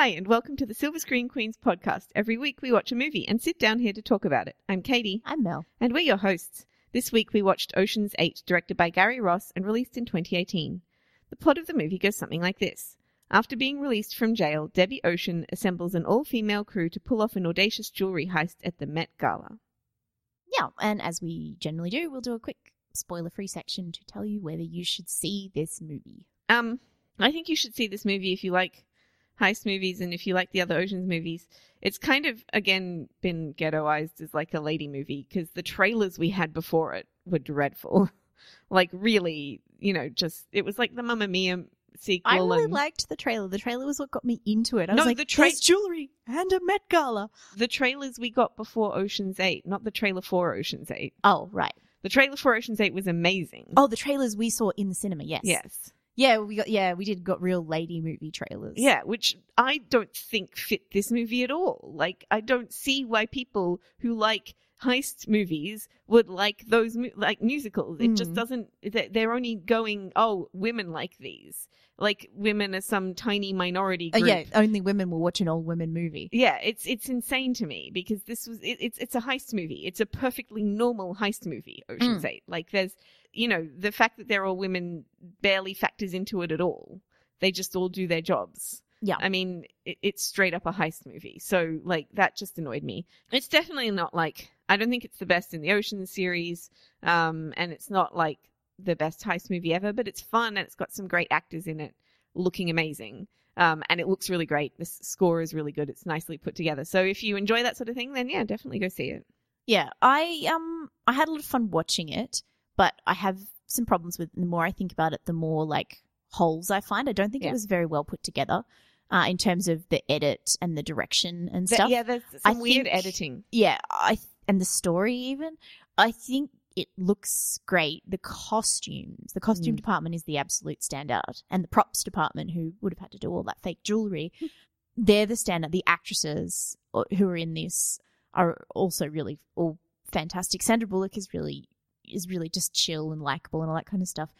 Hi, and welcome to the Silver Screen Queens podcast. Every week we watch a movie and sit down here to talk about it. I'm Katie, I'm Mel. and we're your hosts. This week we watched Ocean's 8, directed by Gary Ross and released in 2018. The plot of the movie goes something like this. After being released from jail, Debbie Ocean assembles an all female crew to pull off an audacious jewelry heist at the Met Gala. Yeah, and as we generally do, we'll do a quick spoiler free section to tell you whether you should see this movie. Um, I think you should see this movie if you like heist movies and if you like the other Ocean's movies. It's kind of, again, been ghettoized as like a lady movie because the trailers we had before it were dreadful. like, really, you know, just, it was like the Mamma Mia sequel. I really and liked the trailer. The trailer was what got me into it. I No, was like, the tra- "There's jewelry and a Met Gala. the trailers we got before Ocean's 8, not the trailer for Ocean's 8. Oh, right. The trailer for Ocean's 8 was amazing. Oh, the trailers we saw in the cinema. Yes. Yes. Yeah, we got. Yeah, we did got real lady movie trailers. Yeah, which I don't think fit this movie at all. Like, I don't see why people who like heist movies would like those like musicals. It just Mm. doesn't. they- They're only going, oh, women like these. Like, women are some tiny minority Uh, yeah. Only women will watch an all women movie. Yeah, it's it's insane to me because this was it, it's it's a heist movie. It's a perfectly normal heist movie. I Ocean's Eight. Like there's you know the fact that they're all women barely factors into it at all. They just all do their jobs. Yeah. I mean it, it's straight up a heist movie. So like that just annoyed me. It's definitely not like I don't think it's the best in the Ocean series. Um, and it's not like the best heist movie ever, but it's fun and it's got some great actors in it, looking amazing. Um, and it looks really great. The score is really good. It's nicely put together. So if you enjoy that sort of thing, then yeah, definitely go see it. Yeah, I um I had a lot of fun watching it, but I have some problems with it. The more I think about it, the more like holes I find. I don't think Yeah. it was very well put together uh, in terms of the edit and the direction and stuff. yeah, there's I some weird think- editing. Yeah, I and the story even. I think it looks great. The costumes, the costume Mm. department is the absolute standout, and the props department, who would have had to do all that fake jewelry, they're the standout. The actresses uh, who are in this are also really all fantastic. Sandra Bullock is really is really just chill and likable and all that kind of stuff.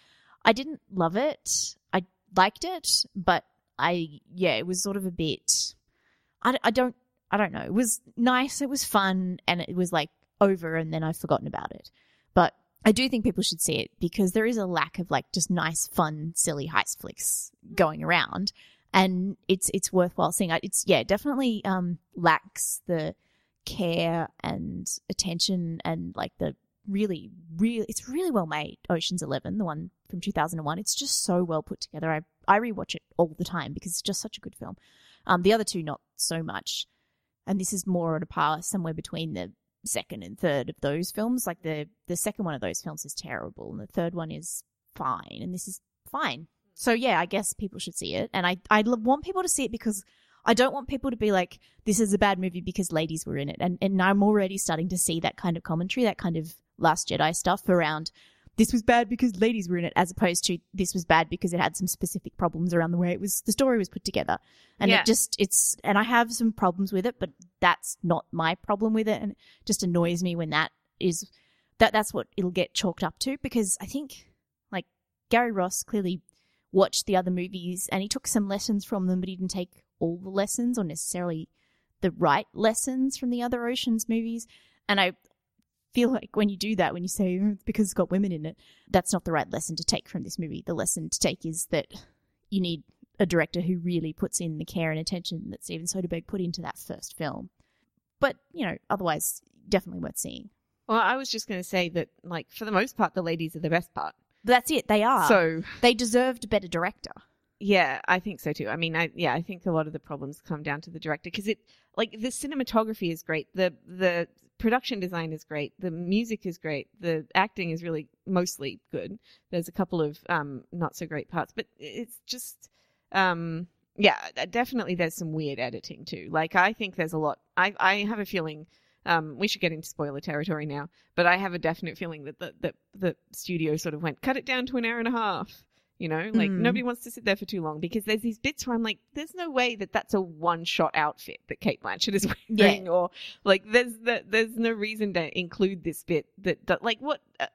I didn't love it. I liked it, but I yeah, it was sort of a bit. I, I don't I don't know. It was nice. It was fun, and it was like over, and then I've forgotten about it. But I do think people should see it because there is a lack of like just nice, fun, silly heist flicks going around, and it's it's worthwhile seeing. It's yeah, definitely um lacks the care and attention and like the really really it's really well made oceans 11 the one from 2001 it's just so well put together i i rewatch it all the time because it's just such a good film um the other two not so much and this is more on a par somewhere between the second and third of those films. Like the the second one of those films is terrible and the third one is fine and this is fine. So yeah i guess people should see it. And I I want people to see it because I don't want people to be like, this is a bad movie because ladies were in it. And, and I'm already starting to see that kind of commentary, that kind of Last Jedi stuff around this was bad because ladies were in it, as opposed to this was bad because it had some specific problems around the way it was, the story was put together. And Yeah. it just, it's, and I have some problems with it, but that's not my problem with it. And it just annoys me when that is, that that's what it'll get chalked up to because I think, like, Gary Ross clearly watched the other movies and he took some lessons from them, but he didn't take all the lessons or necessarily the right lessons from the other Oceans movies. And I feel like when you do that, when you say "Oh, because it's got women in it, that's not the right lesson to take from this movie. The lesson to take is that you need a director who really puts in the care and attention that Steven Soderbergh put into that first film. But, you know, otherwise, definitely worth seeing. Well, I was just going to say that, like, for the most part, the ladies are the best part. That's it. They are. So they deserved a better director. Yeah, I think so too. I mean, I yeah, I think a lot of the problems come down to the director because it like the cinematography is great, the the production design is great, the music is great, the acting is really mostly good. There's a couple of um not so great parts, but it's just um yeah, definitely there's some weird editing too. Like I think there's a lot. I I have a feeling um, we should get into spoiler territory now, but I have a definite feeling that the, the the studio sort of went cut it down to an hour and a half. You know, like Mm. nobody wants to sit there for too long because there's these bits where I'm like, there's no way that that's a one shot outfit that Cate Blanchett is wearing, or like there's the, there's no reason to include this bit that, that like what uh,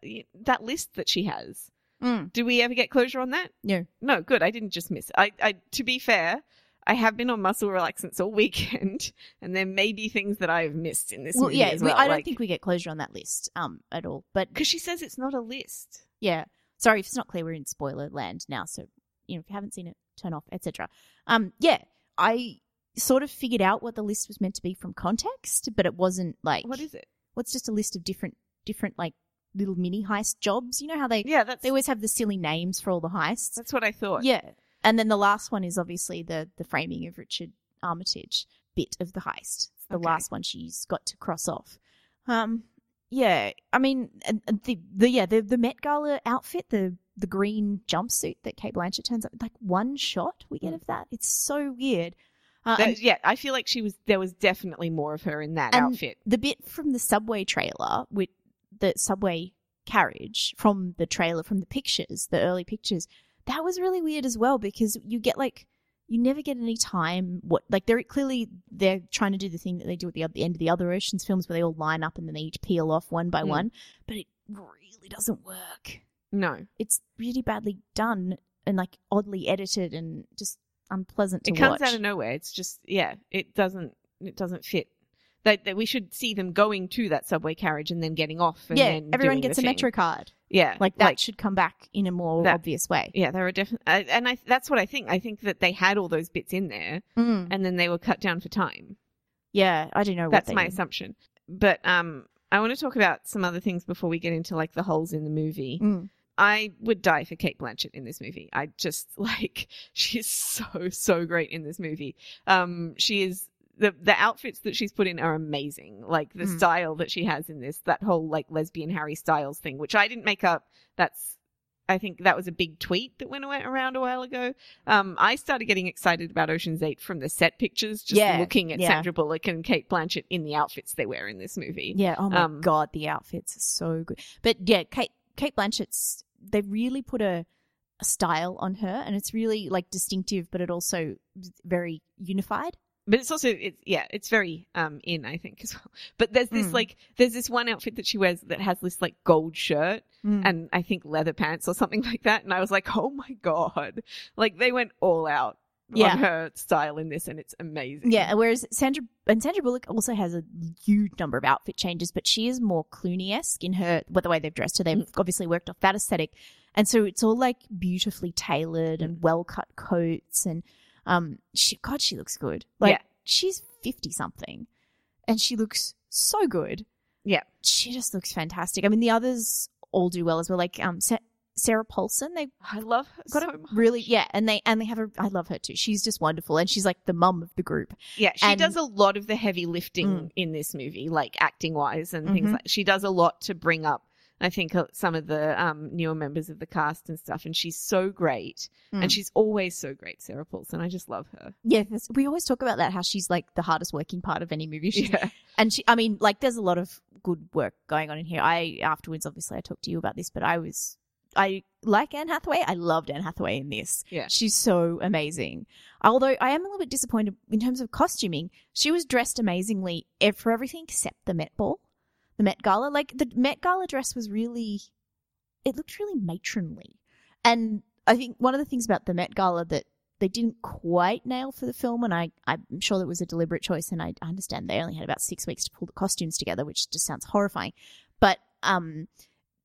that list that she has. Mm. Do we ever get closure on that? No. No, good. I didn't just miss it. I, I to be fair, I have been on muscle relaxants all weekend, and there may be things that I have missed in this well, yeah, as we- well. I don't think we get closure on that list um at all. But because she says it's not a list. yeah, sorry if it's not clear. We're in spoiler land now, so you know if you haven't seen it, turn off, etc. Um, yeah, I sort of figured out what the list was meant to be from context, but it wasn't like What is it? what's just a list of different different like little mini heist jobs. You know how they Yeah, that's they always have the silly names for all the heists. that's what I thought. Yeah. And then the last one is obviously the the framing of Richard Armitage bit of the heist. It's the Okay. last one she's got to cross off. Um yeah, I mean the the yeah, the the Met Gala outfit, the the green jumpsuit that Cate Blanchett turns up like one shot we get Mm. of that. It's so weird. Uh, That- and yeah, I feel like she was. There was definitely more of her in that outfit. the bit from the subway trailer with the subway carriage from the trailer from the pictures, the early pictures, that was really weird as well because you get like you never get any time what like they're clearly they're trying to do the thing that they do at the, the end of the other oceans films where they all line up and then they each peel off one by Mm. one but it really doesn't work No, it's really badly done and like oddly edited and just unpleasant to watch. it comes watch out of nowhere. It's just yeah, it doesn't. It doesn't fit. That, that we should see them going to that subway carriage and then getting off. And yeah then everyone gets a thing. metro card Yeah, like that should come back in a more That- obvious way Yeah, there are definitely, and I that's what I think. I think that they had all those bits in there, Mm. and then they were cut down for time. Yeah, I don't know. That's my did. assumption. But um, I want to talk about some other things before we get into like the holes in the movie. Mm. I would die for Cate Blanchett in this movie. I just like she is so so great in this movie. Um, she is the the outfits that she's put in are amazing. Like the Mm. style that she has in this, that whole like lesbian Harry Styles thing, which I didn't make up. That's I think that was a big tweet that went around a while ago. Um, I started getting excited about Ocean's Eight from the set pictures, just Yeah, looking at yeah. Sandra Bullock and Cate Blanchett in the outfits they wear in this movie. Yeah. Oh my Um, god, the outfits are so good. But yeah, Cate Cate Blanchett's they really put a, a style on her, and it's really like distinctive, but it also very unified. But it's also it's yeah it's very um in i think as well but there's this Mm. like there's this one outfit that she wears that has this like gold shirt And and i think leather pants or something like that and i was like oh my god like they went all out Yeah. on her style in this and it's amazing yeah, whereas Sandra and Sandra Bullock also has a huge number of outfit changes, but she is more Clooney esque in her what the way they've dressed her. They've Mm. obviously worked off that aesthetic, and so it's all like beautifully tailored and well cut coats, and um, she God, she looks good. Like Yeah. she's fifty something, and she looks so good. Yeah. she just looks fantastic. I mean, the others all do well as well. Like um, Sa- Sarah Paulson, they i love her got so a much really yeah, and they and they have a. I love her too. She's just wonderful, and she's like the mum of the group. yeah she and- does a lot of the heavy lifting Mm. in this movie like acting wise and things Mhm. like she does a lot to bring up I think uh, some of the um, newer members of the cast and stuff, and she's so great, Mm. and she's always so great, Sarah Paulson. I just love her. Yeah, we always talk about that how she's like the hardest working part of any movie. She's, Yeah, And she, I mean, like there's a lot of good work going on in here. I afterwards, obviously, I talked to you about this, but I was, I like Anne Hathaway. I loved Anne Hathaway in this. Yeah. she's so amazing. Although I am a little bit disappointed in terms of costuming. She was dressed amazingly for everything except the Met Ball, the Met Gala. Like the Met Gala dress was really, it looked really matronly, and I think one of the things about the Met Gala that they didn't quite nail for the film, and I, I'm sure that was a deliberate choice, and I understand they only had about six weeks to pull the costumes together, which just sounds horrifying. But um,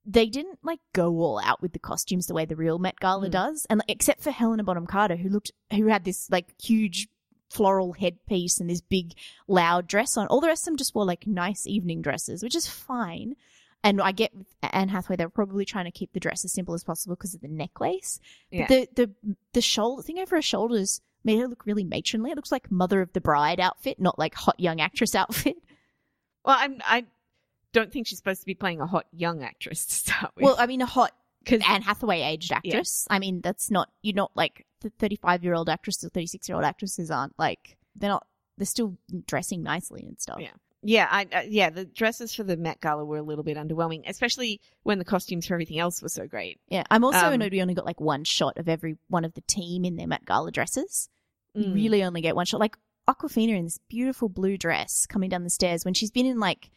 they didn't like go all out with the costumes the way the real Met Gala Mm. does, and like, except for Helena Bonham Carter, who looked, who had this like huge floral headpiece and this big loud dress on. All the rest of them just wore like nice evening dresses, which is fine. And I get with Anne Hathaway, they're probably trying to keep the dress as simple as possible because of the necklace. Yeah. The the the shoulder thing over her shoulders made her look really matronly. It looks like Mother of the Bride outfit, not like hot young actress outfit. Well, I'm, I don't think she's supposed to be playing a hot young actress to start with. Well, I mean, a hot because Anne Hathaway aged actress. I mean, that's not you're not like the 35 year old actresses or 36 year old actresses aren't like they're not. They're still dressing nicely and stuff. Yeah. yeah, I uh, yeah, the dresses for the Met Gala were a little bit underwhelming, especially when the costumes for everything else were so great. Yeah, I'm also Um, annoyed we only got like one shot of every one of the team in their Met Gala dresses. You Mm. really only get one shot. Like Awkwafina in this beautiful blue dress coming down the stairs when she's been in like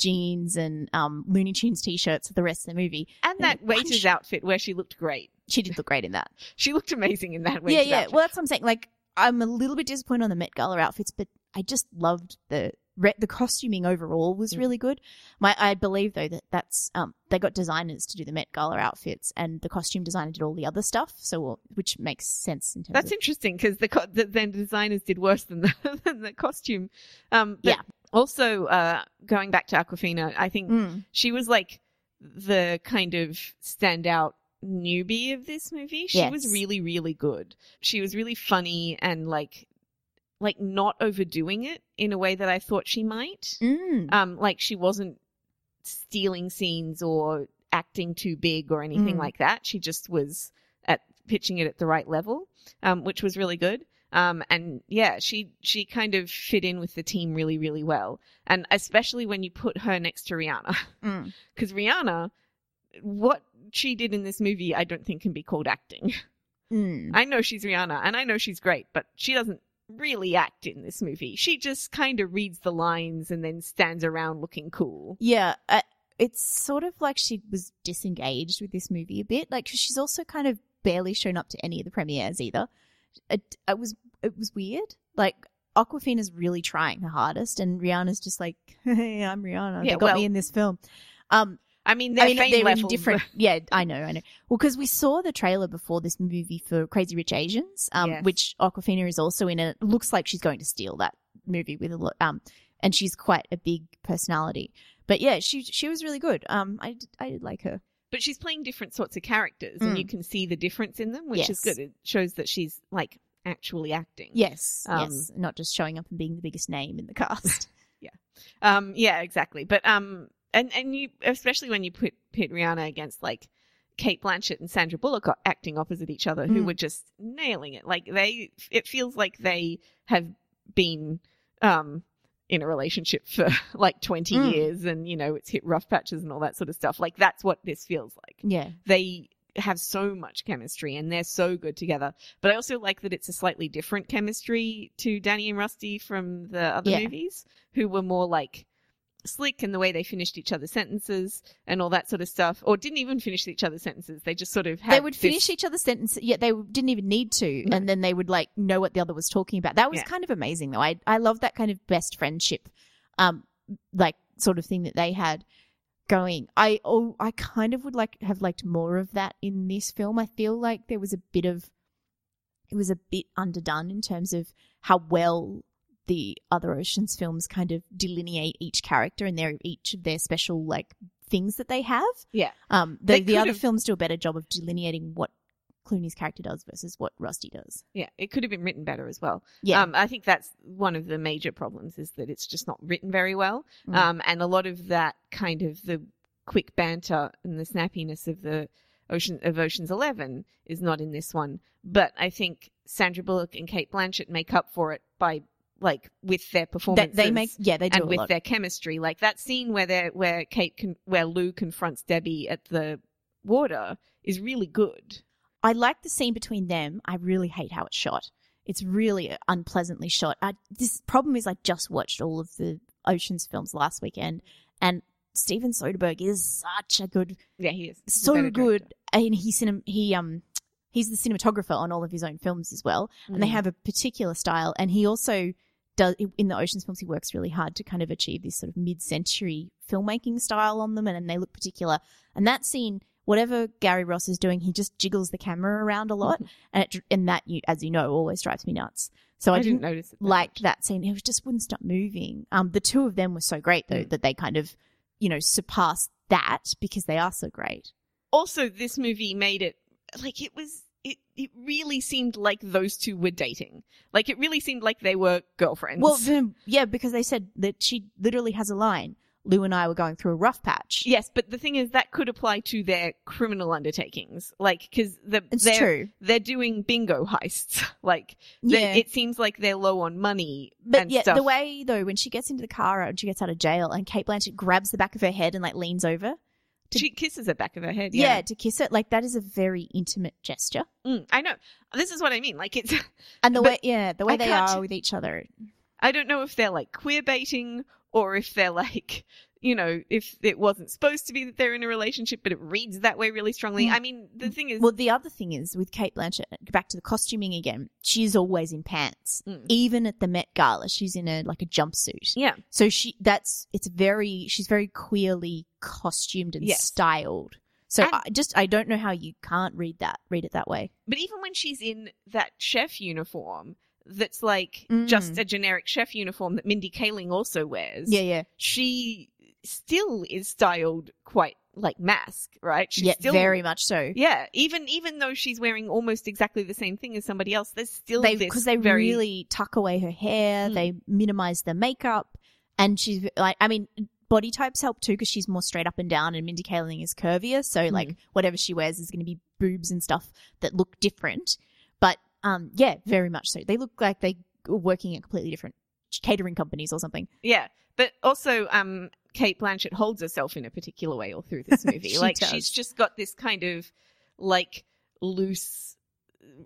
jeans and um Looney Tunes t-shirts for the rest of the movie. and Yeah, that waiter's outfit where she looked great. She did look great in that. She looked amazing in that yeah, yeah. outfit. Well, that's what I'm saying. Like I'm a little bit disappointed on the Met Gala outfits, but I just loved the re- the costuming overall was really good. My I believe though that that's um they got designers to do the Met Gala outfits, and the costume designer did all the other stuff. So which makes sense in terms That's of interesting because the, co- the then designers did worse than the than the costume. Um, but Yeah. Also, uh, going back to Awkwafina, I think Mm. she was like the kind of standout newbie of this movie. She was really, really good. She was really funny and like, like not overdoing it in a way that I thought she might. Mm. Um, like she wasn't stealing scenes or acting too big or anything Mm. like that. She just was at pitching it at the right level, um, which was really good. Um, and yeah, she she kind of fit in with the team really, really well. And especially when you put her next to Rihanna, Mm. because Rihanna, what she did in this movie, I don't think can be called acting. Mm. I know she's Rihanna and I know she's great, but she doesn't really act in this movie. She just kind of reads the lines and then stands around looking cool. Yeah, uh, it's sort of like she was disengaged with this movie a bit. Like she's also kind of barely shown up to any of the premieres either. It, it was it was weird. Like Awkwafina's really trying her hardest, and Rihanna's just like, "Hey, I'm Rihanna. Yeah, they got well- me in this film." Um, I mean, their I mean, they're in different. Yeah, I know, I know. Well, because we saw the trailer before this movie for Crazy Rich Asians, um, Yes. which Awkwafina is also in, and it looks like she's going to steal that movie with a lot. Um, and she's quite a big personality. But yeah, she she was really good. Um, I I did like her. but she's playing different sorts of characters, and Mm. you can see the difference in them, which is good. It shows that she's like actually acting. Yes, Um, yes, not just showing up and being the biggest name in the cast. Yeah, um, yeah, exactly. But um, and and you especially when you put pit Rihanna against like Cate Blanchett and Sandra Bullock acting opposite each other, who Mm. were just nailing it. Like they, it feels like they have been um in a relationship for like twenty Mm. years, and you know it's hit rough patches and all that sort of stuff. Like that's what this feels like. yeah, they have so much chemistry and they're so good together. But I also like that it's a slightly different chemistry to Danny and Rusty from the other Yeah. movies, who were more like slick in the way they finished each other's sentences and all that sort of stuff, or didn't even finish each other's sentences. They just sort of had they would this- finish each other's sentences. Yeah, they didn't even need to, No. and then they would like know what the other was talking about. That was Yeah. kind of amazing, though. I I love that kind of best friendship, um, like sort of thing that they had going. I oh, I kind of would like have liked more of that in this film. I feel like there was a bit of it was a bit underdone in terms of how well the other oceans films kind of delineate each character and their each of their special like things that they have Yeah. um the, the other could've- films do a better job of delineating what clooney's character does versus what rusty does Yeah, it could have been written better as well. yeah Um, I think that's one of the major problems is that it's just not written very well. Mm. Um, and a lot of that kind of the quick banter and the snappiness of the ocean of Ocean's Eleven is not in this one. But I think Sandra Bullock and Cate Blanchett make up for it by like with their performances. they make yeah they do and with lot. their chemistry, like that scene where they where Kate can where Lou confronts Debbie at the water is really good. I like the scene between them. I really hate how it's shot. It's really unpleasantly shot. I, this problem is I just watched all of the Ocean's films last weekend, and Steven Soderbergh is such a good, Yeah, he is He's so good, and he cinem- he um he's the cinematographer on all of his own films as well, and they Mm. have a particular style. And he also does in the Ocean's films. He works really hard to kind of achieve this sort of mid-century filmmaking style on them, and, and they look particular. And that scene, whatever Gary Ross is doing, he just jiggles the camera around a lot, and it, and that you, as you know, always drives me nuts. So I, I didn't didn't notice it that like much. that scene. It just wouldn't stop moving. Um, the two of them were so great though Mm. that they kind of, you know, surpassed that because they are so great. also this movie made it like it was it it really seemed like those two were dating like it really seemed like they were girlfriends Well, yeah, because they said that she literally has a line. Lou and I were going through a rough patch. yes but the thing is that could apply to their criminal undertakings like because the they're true. they're doing bingo heists like Yeah. it seems like they're low on money But and yeah, stuff the way though, when she gets into the car and she gets out of jail, and Cate Blanchett grabs the back of her head and like leans over, to- she kisses the back of her head yeah. yeah, to kiss it, like that is a very intimate gesture. Mm, i know this is what i mean like it's And the way, yeah, the way I they are with each other. I don't know if they're like queer baiting or if they're like, you know, if it wasn't supposed to be that they're in a relationship, but it reads that way really strongly. Mm. I mean, the thing is, Well, the other thing is with Cate Blanchett, back to the costuming again, she's always in pants. Mm. Even at the Met Gala, she's in a like a jumpsuit. yeah, So she that's it's very she's very queerly costumed and Yes. styled. So And- I just I don't know how you can't read that read it that way. but even when she's in that chef uniform, that's like Mm. just a generic chef uniform that Mindy Kaling also wears. yeah. Yeah. She still is styled quite like mask, right? She's yeah, still very much so. Yeah, even even though she's wearing almost exactly the same thing as somebody else, there's still They this because they very really tuck away her hair, Mm. they minimize the makeup, and she's like I mean body types help too because she's more straight up and down, and Mindy Kaling is curvier, so Mm. like whatever she wears is going to be boobs and stuff that look different. But um, yeah, very much so. They look like they were working at completely different catering companies or something. yeah. But also, um, Cate Blanchett holds herself in a particular way all through this movie. She like does. she's just got this kind of like loose,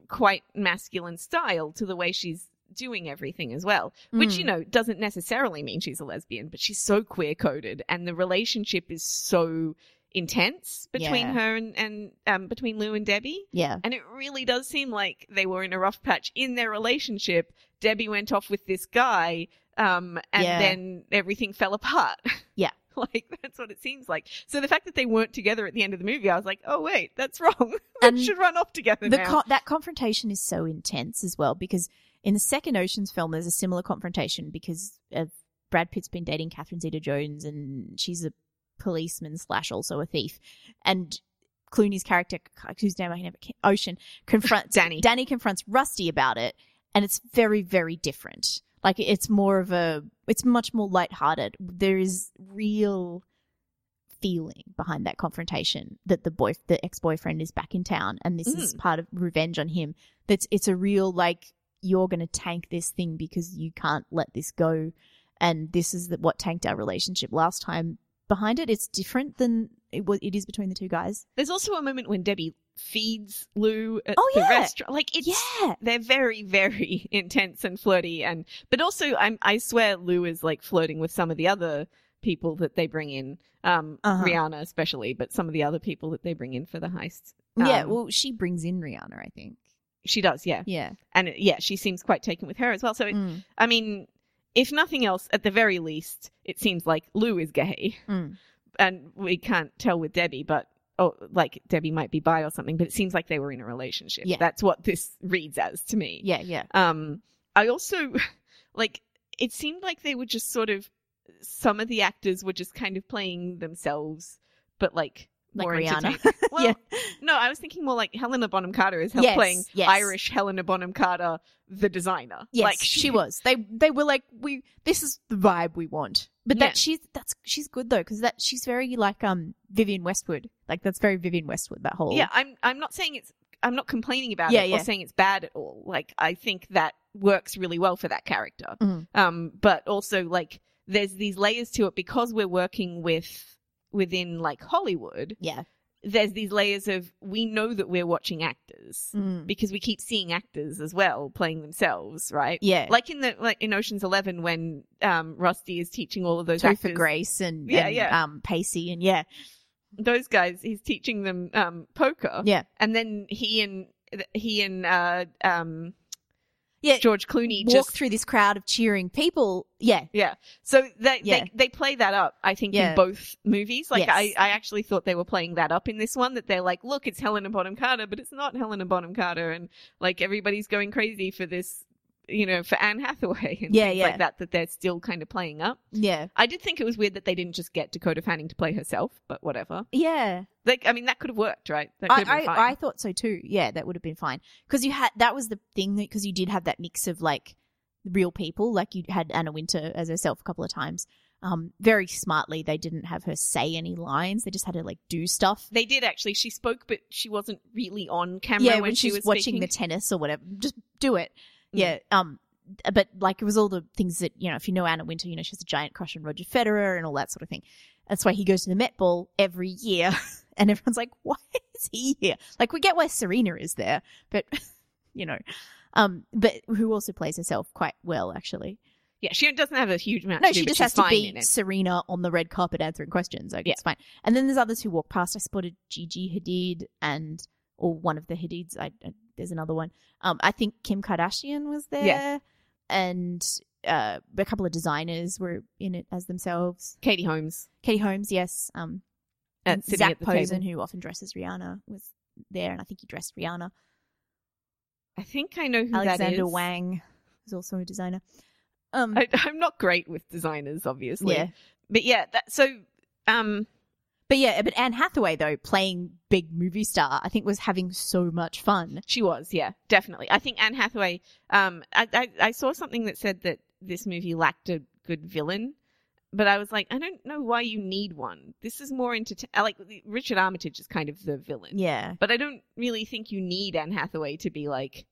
quite masculine style to the way she's doing everything as well. Which Mm. you know doesn't necessarily mean she's a lesbian, but she's so queer coded, and the relationship is so intense between Yeah. her and and um, between Lou and Debbie. Yeah. And it really does seem like they were in a rough patch in their relationship. Debbie went off with this guy, um, and Yeah. then everything fell apart. Yeah. like that's what it seems like. So the fact that they weren't together at the end of the movie, I was like, oh wait, that's wrong. they should run off together co- that confrontation is so intense as well because in the second Ocean's film, there's a similar confrontation because of Brad Pitt's been dating Catherine Zeta-Jones and she's a policeman slash also a thief, and Clooney's character, whose name I never can, Ocean, confronts Danny. Danny confronts Rusty about it, and it's very very different. Like it's more of a, it's much more lighthearted. There is real feeling behind that confrontation that the boy the ex-boyfriend is back in town and this is mm. part of revenge on him that's it's a real like you're going to tank this thing because you can't let this go and this is the, what tanked our relationship last time behind it it's different than it was it is between the two guys. There's also a moment when Debbie feeds Lou at Oh, the yeah. restaurant. Like it's yeah. they're very very intense and flirty and but also I'm I swear Lou is like flirting with some of the other people that they bring in um Uh-huh. Rihanna especially but some of the other people that they bring in for the heist yeah Um, well she brings in rihanna i think. She does yeah. Yeah. And yeah she seems quite taken with her as well. So it, Mm, I mean if nothing else at the very least it seems like Lou is gay mm. and we can't tell with Debbie but oh like Debbie might be bi or something but it seems like they were in a relationship Yeah. that's what this reads as to me yeah yeah Um, I also like it seemed like they were just sort of some of the actors were just kind of playing themselves, but like Like Rihanna. Well, Yeah. no, I was thinking more like Helena Bonham Carter is Yes, playing yes. Irish Helena Bonham Carter, the designer. Yes, like she, was. They they were like, we. This is the vibe we want. But Yeah. that she's that's she's good though because that she's very like um Vivienne Westwood. Like that's very Vivienne Westwood. That whole Yeah, I'm. I'm not saying it's. I'm not complaining about Yeah, it yeah. or saying it's bad at all. Like I think that works really well for that character. Mhm. Um, but also like there's these layers to it because we're working with within like Hollywood. yeah. There's these layers of we know that we're watching actors Mm. because we keep seeing actors as well playing themselves, right? Yeah, Like in the like in Ocean's Eleven when um Rusty is teaching all of those Topher actors Grace and Yeah, and, yeah. um Pacey and yeah those guys he's teaching them um poker. yeah And then he and he and uh um yeah George Clooney walk just through this crowd of cheering people. Yeah, yeah. So they, Yeah. they they play that up, I think, Yeah. in both movies. Like Yes. I, I actually thought they were playing that up in this one. That they're like, look, it's Helena Bonham Carter, but it's not Helena Bonham Carter, and like everybody's going crazy for this, you know, for Anne Hathaway and Yeah, things yeah. like that. That they're still kind of playing up. yeah, I did think it was weird that they didn't just get Dakota Fanning to play herself, but whatever. yeah. Like, I mean, that could have worked, right? That could I, have been fine. I thought so too. Yeah, that would have been fine because you had that was the thing because you did have that mix of like real people. Like you had Anna Wintour as herself a couple of times. Um, very smartly, they didn't have her say any lines. They just had her like do stuff. They did actually. She spoke, but she wasn't really on camera yeah, when, when she was watching speaking. the tennis or whatever, just do it. Mm. Yeah. Um, but like it was all the things that you know. If you know Anna Wintour, you know she has a giant crush on Roger Federer and all that sort of thing. That's why he goes to the Met Ball every year, and everyone's like, "Why is he here?" Like we get why Serena is there, but you know, um, but who also plays herself quite well actually. Yeah, she doesn't have a huge amount. No, do, she just has to be. Serena on the red carpet answering questions. Like, Yeah. it's fine. And then there's others who walk past. I spotted Gigi Hadid and, or one of the Hadids. I, I, there's another one. Um, I think Kim Kardashian was there. Yeah. And uh, a couple of designers were in it as themselves. Katie Holmes Katie Holmes, yes. Um, and Zac Posen, table. who often dresses Rihanna, was there, and I think he dressed Rihanna. I think I know who that Alexander. Wang was also a designer. Um, I, I'm not great with designers, obviously. yeah, But yeah, that so um but yeah, but Anne Hathaway though, playing big movie star, I think was having so much fun. she was, yeah, definitely. I think Anne Hathaway um I, I I saw something that said that this movie lacked a good villain. But I was like, I don't know why you need one. This is more into like Richard Armitage is kind of the villain. Yeah, But I don't really think you need Anne Hathaway to be like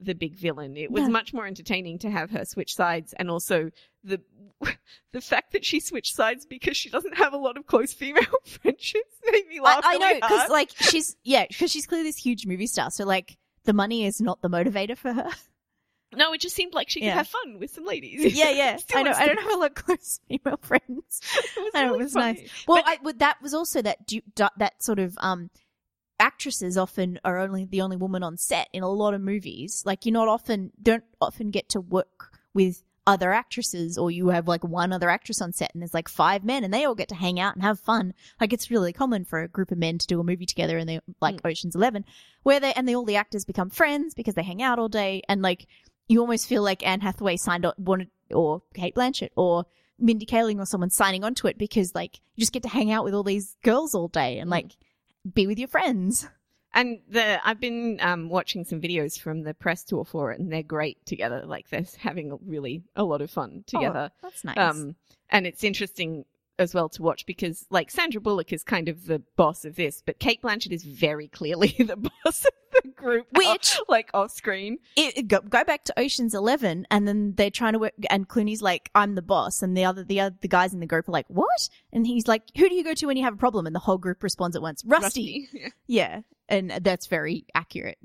the big villain. It was No. much more entertaining to have her switch sides and also the the fact that she switched sides because she doesn't have a lot of close female friendships made me I, laugh. I know really because like she's yeah because she's clearly this huge movie star, so like the money is not the motivator for her. no, it just seemed like she could Yeah. have fun with some ladies. yeah, yeah, I know. I don't have a lot of close female friends. it was, I know, it was funny. nice. Well, But- I, well, that was also that du- that sort of um actresses often are only the only woman on set in a lot of movies. Like you're not often don't often get to work with other actresses or you have like one other actress on set and there's like five men and they all get to hang out and have fun. Like it's really common for a group of men to do a movie together and they like Ocean's 11 where they and they all the actors become friends because they hang out all day and like you almost feel like Anne Hathaway signed on wanted or Cate Blanchett or Mindy Kaling or someone signing onto it because like you just get to hang out with all these girls all day and Mm. like be with your friends. And the I've been um, watching some videos from the press tour for it, and they're great together. Like they're having really a lot of fun together. Oh, that's nice. Um, and it's interesting as well to watch because like Sandra Bullock is kind of the boss of this, but Cate Blanchett is very clearly the boss of the group, Which- like off screen. it, it- go, go back to Ocean's Eleven, and then they're trying to work, and Clooney's like, "I'm the boss," and the other the other the guys in the group are like, "What?" And he's like, "Who do you go to when you have a problem?" And the whole group responds at once, "Rusty." Yeah. Yeah, and that's very accurate.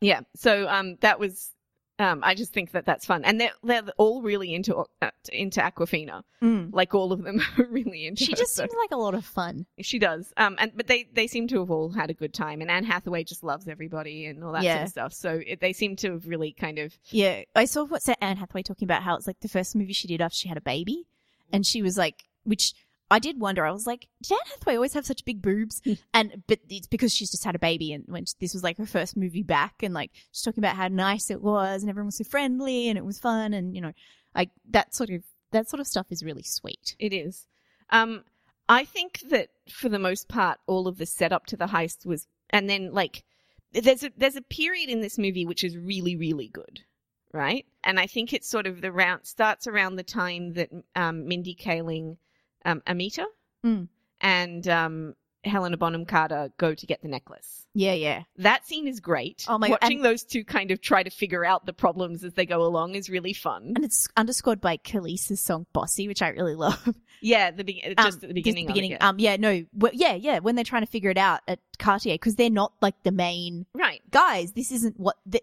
yeah. So um, that was um, I just think that that's fun, and they're they're all really into uh, into Awkwafina. Like all of them are really into. She her, just so- seems like a lot of fun. She does. Um, and but they they seem to have all had a good time, and Anne Hathaway just loves everybody and all that sort of stuff. So it, they seem to have really kind of Yeah, I saw what's that Anne Hathaway talking about how it's like the first movie she did after she had a baby, and she was like, which I did wonder. I was like, did Anne Hathaway always have such big boobs? and but it's because she's just had a baby, and when this was like her first movie back, and like she's talking about how nice it was, and everyone was so friendly, and it was fun, and you know, like that sort of that sort of stuff is really sweet. it is. Um, I think that for the most part, all of the setup to the heist was, and then like there's a there's a period in this movie which is really really good, right? And I think it's sort of the round starts around the time that um, Mindy Kaling, um, Amita, Mm. and um, Helena Bonham Carter go to get the necklace. Yeah, yeah. That scene is great. Oh my Watching and- those two kind of try to figure out the problems as they go along is really fun. And it's underscored by Kelis's song "Bossy," which I really love. Yeah, the be- Um, just at the beginning. The beginning. Um, yeah, no, well, yeah, yeah. When they're trying to figure it out at Cartier, because they're not like the main right. guys. This isn't what the,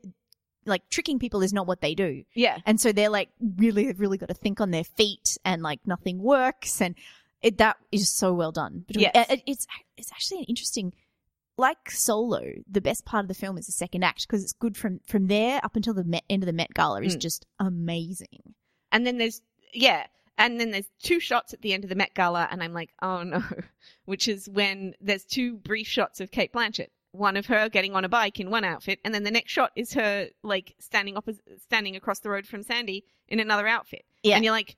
like tricking people is not what they do, Yeah. and so they're like really, they've really got to think on their feet, and like nothing works, and it that is so well done. Between- Yes. it- it's it's actually an interesting. Like Solo, the best part of the film is the second act because it's good from from there up until the Met, end of the Met Gala is Mm. just amazing. And then there's yeah, and then there's two shots at the end of the Met Gala, and I'm like, oh no, which is when there's two brief shots of Cate Blanchett. One of her getting on a bike in one outfit, and then the next shot is her like standing opposite, standing across the road from Sandy in another outfit. Yeah. and you're like,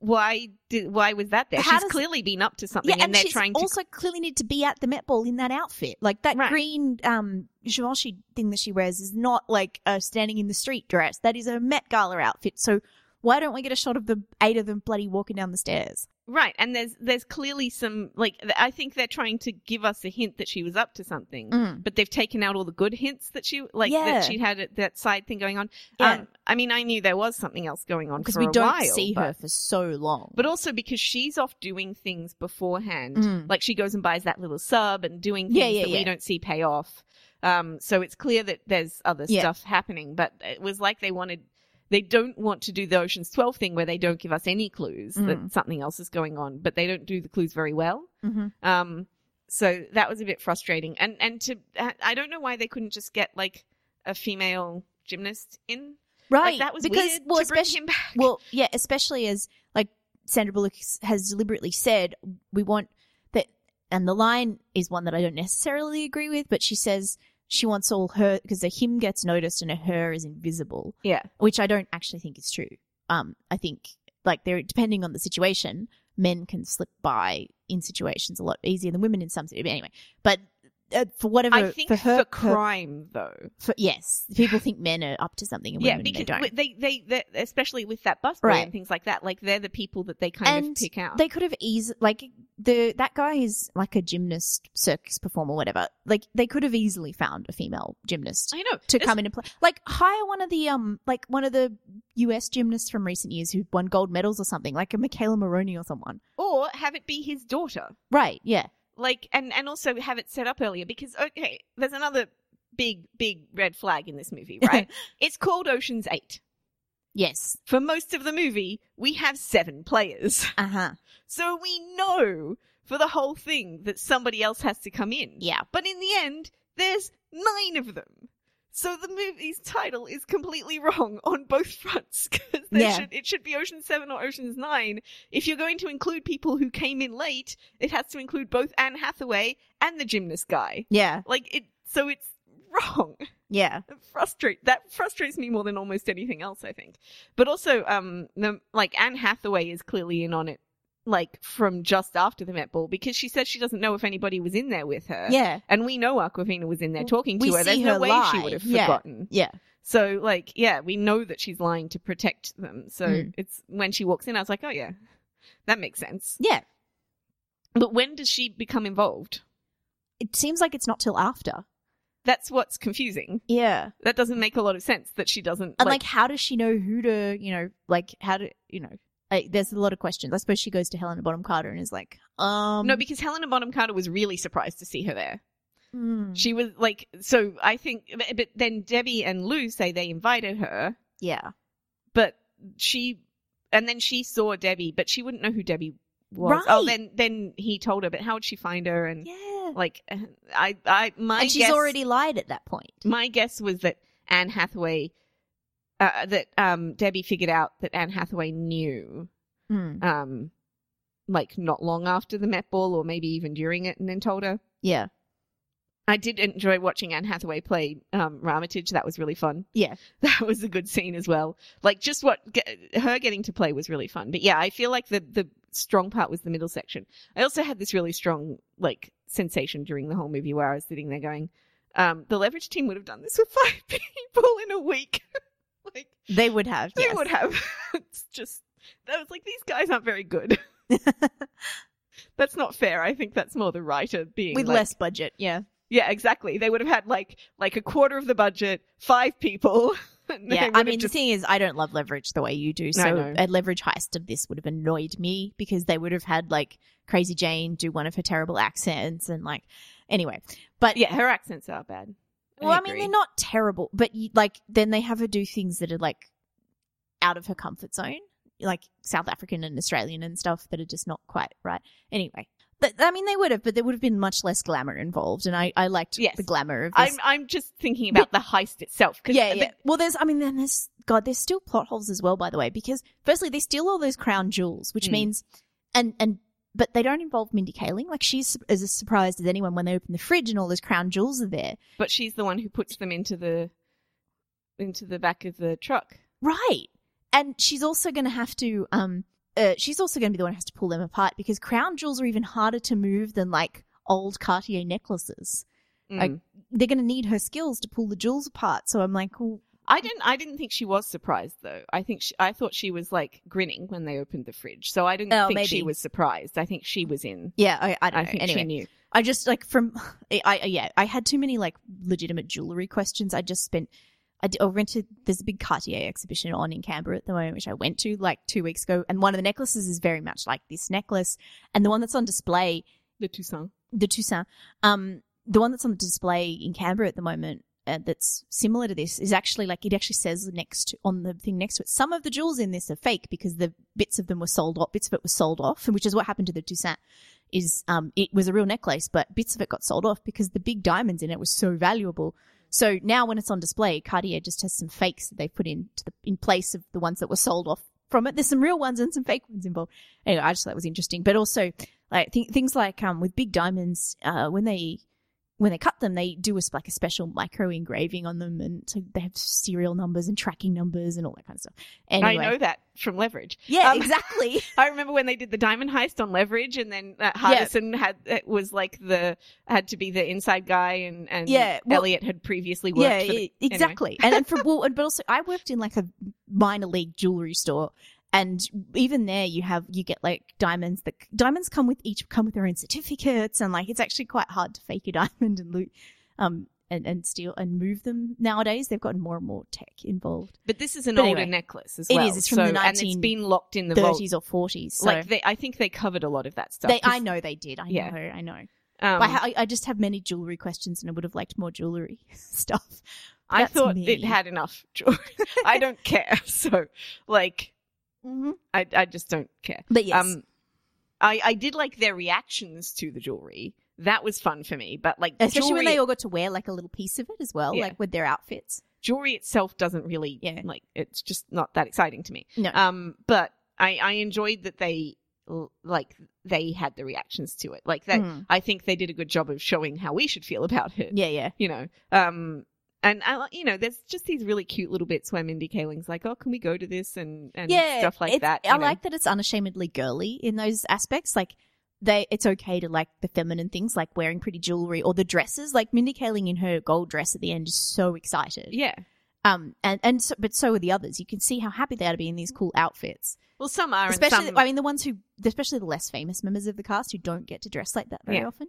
why did why was that there? How She's does- clearly been up to something, Yeah, and, and, they're trying to also clearly need to be at the Met Ball in that outfit. Like that Right. green um Givenchy thing that she wears is not like a standing in the street dress. That is a Met Gala outfit. So why don't we get a shot of the eight of them bloody walking down the stairs? Right, and there's there's clearly some like I think they're trying to give us a hint that she was up to something, Mm. but they've taken out all the good hints that she like Yeah. that she had that side thing going on. Yeah. Um, I mean, I knew there was something else going on Because we don't while, see but, her for so long. but also because she's off doing things beforehand, Mm. like she goes and buys that little sub and doing things Yeah, that we don't see pay off. Um, so it's clear that there's other stuff happening, but it was like they wanted they don't want to do the Ocean's 12 thing where they don't give us any clues Mm. that something else is going on, but they don't do the clues very well. Mm-hmm. Um, so that was a bit frustrating. And and to I- don't know why they couldn't just get like a female gymnast in. Right. Like, that was because weird well, especially well, yeah, especially as like Sandra Bullock has deliberately said, we want that, and the line is one that I don't necessarily agree with, but she says she wants all her because the him gets noticed and a her is invisible, yeah. which I don't actually think is true. Um, I think like they're depending on the situation, men can slip by in situations a lot easier than women in some situations. Anyway, but uh, for whatever I think for her, for crime though. for, yes, people think men are up to something and Yeah, women they because don't. they, they they especially with that busboy Right. and things like that, like they're the people that they kind of pick out. they could have easily like the that guy is like a gymnast circus performer whatever like they could have easily found a female gymnast I know to It's- come in and play like hire one of the um like one of the us gymnasts from recent years who won gold medals or something like a McKayla Maroney or someone or have it be his daughter. right yeah like and and also have it set up earlier because okay there's another big big red flag in this movie right? It's called oceans 8 yes. For most of the movie we have seven players. Uh-huh. So we know for the whole thing that somebody else has to come in. Yeah. But in the end there's nine of them so the movie's title is completely wrong on both fronts because Yeah. should, it should be Ocean Seven or Ocean's Nine. If you're going to include people who came in late, it has to include both Anne Hathaway and the gymnast guy. yeah Like it, so it's wrong. yeah It frustrate that frustrates me more than almost anything else. I think, but also, um, the, like Anne Hathaway is clearly in on it, like from just after the Met Ball because she said she doesn't know if anybody was in there with her. yeah And we know Awkwafina was in there talking to We her. There's see no her way she lie. would have Yeah. forgotten. yeah So, like, yeah, we know that she's lying to protect them. So Mm. it's when she walks in, I was like, oh yeah, that makes sense. yeah But when does she become involved? it seems like it's not till after That's what's confusing. yeah That doesn't make a lot of sense that she doesn't. And like, how does she know who to, you know, like how to, you know, like, there's a lot of questions. I suppose she goes to Helena Bonham Carter and is like, um, no, because Helena Bonham Carter was really surprised to see her there. mm, She was like, so I think, but then Debbie and Lou say they invited her, yeah, but she, and then she saw Debbie, but she wouldn't know who Debbie was. Oh, then then he told her, but how would she find her? And yeah. like, I, I, my and she's guess, already lied at that point. my guess was that Anne Hathaway, uh, that um Debbie figured out that Anne Hathaway knew, Mm, um, like not long after the Met Ball, or maybe even during it, and then told her. yeah, I did enjoy watching Anne Hathaway play um, Armitage. That was really fun. yeah, That was a good scene as well. Like just what ge- her getting to play was really fun. But yeah, I feel like the the strong part was the middle section. I also had this really strong like sensation during the whole movie where I was sitting there going, um, "The leverage team would have done this with five people in a week." like they would have. they yes. would have. it's just that was like these guys aren't very good. That's not fair. I think that's more the writer being with like, less budget. Yeah, yeah, exactly. They would have had like like a quarter of the budget, five people. yeah. I mean, just- the thing is, I don't love leverage the way you do. So a leverage heist of this would have annoyed me because they would have had like Crazy Jane do one of her terrible accents and like, anyway. But yeah, her accents are bad. Well, I, mean, they're not terrible, but you, like then they have her do things that are like out of her comfort zone, like South African and Australian and stuff that are just not quite right. Anyway, but I mean, they would have, but there would have been much less glamour involved, and I I liked Yes. the glamour of this. I'm. I'm just thinking about the heist itself. 'cause yeah, the- yeah. Well, there's, I mean, then there's, God, there's still plot holes as well, by the way, because firstly, they steal all those crown jewels, which Mm. means, and, and, but they don't involve Mindy Kaling. Like, she's as surprised as anyone when they open the fridge and all those crown jewels are there. but she's the one who puts them into the into the back of the truck. Right. And she's also going to have to, um, uh, she's also going to be the one who has to pull them apart because crown jewels are even harder to move than like old Cartier necklaces. Like- Mm. They're going to need her skills to pull the jewels apart. So I'm like, well, I didn't I didn't think she was surprised though. I think she, I thought she was like grinning when they opened the fridge. So I didn't Oh, think she was surprised. I think she was in. yeah, I, I don't I know. think anyway, she knew. I just like from, I, I, yeah, I had too many like legitimate jewelry questions. I just spent, I, d- I rented, there's a big Cartier exhibition on in Canberra at the moment, which I went to like two weeks ago. And one of the necklaces is very much like this necklace. And the one that's on display The Toussaint. the Toussaint. Um, the one that's on the display in Canberra at the moment, uh, that's similar to this is actually like it actually says next on the thing next to it. Some of the jewels in this are fake because the bits of them were sold off. Bits of it were sold off, which is what happened to the Toussaint. Is um, it was a real necklace, but bits of it got sold off because the big diamonds in it were so valuable. So now when it's on display, Cartier just has some fakes that they put in the, in place of the ones that were sold off from it. There's some real ones and some fake ones involved. Anyway, I just thought that was interesting. But also, like th- things like um, with big diamonds, uh, when they when they cut them, they do a, like a special micro engraving on them, and so they have serial numbers and tracking numbers and all that kind of stuff. Anyway, I know that from Leverage. Yeah, Um, exactly. I remember when they did the diamond heist on Leverage, and then uh, Hardison had it was like the had to be the inside guy, and and Yeah, well- Elliot had previously worked. yeah, the, exactly. and, and for well, and- but also I worked in like a minor league jewelry store, and even there you have you get like diamonds that diamonds come with each come with their own certificates, and like it's actually quite hard to fake a diamond and loot, um, and and steal and move them nowadays. They've gotten more and more tech involved, But this is an But older anyway, necklace as it well. is, it's from so, the and it's 1930s been locked in the vault. or forties. So Like they, I think they covered a lot of that stuff. they, I know they did. I Yeah. know, I know. um, But I, I just have many jewelry questions, and I would have liked more jewelry stuff. I thought me. it had enough jewelry. I don't care. So, like, Mm-hmm. I, I just don't care. But yes, Um, I, I did like their reactions to the jewelry. That was fun for me. But like, especially when they all got to wear like a little piece of it as well, Yeah. like with their outfits. jewelry itself doesn't really, Yeah. like, it's just not that exciting to me. No, Um, but I, I enjoyed that they, like, they had the reactions to it. Like that, Mm. I think they did a good job of showing how we should feel about it. yeah, yeah. You know, um, and I, you know, there's just these really cute little bits where Mindy Kaling's like, "Oh, can we go to this?" and and yeah, stuff like that. I know. like that it's unashamedly girly in those aspects. Like they, it's okay to like the feminine things, like wearing pretty jewelry or the dresses. Like Mindy Kaling in her gold dress at the end is so excited. Yeah. Um, and and so, but so are the others. You can see how happy they are to be in these cool outfits. Well, some are, Especially, and some, I mean, the ones who, especially the less famous members of the cast who don't get to dress like that very Yeah. often.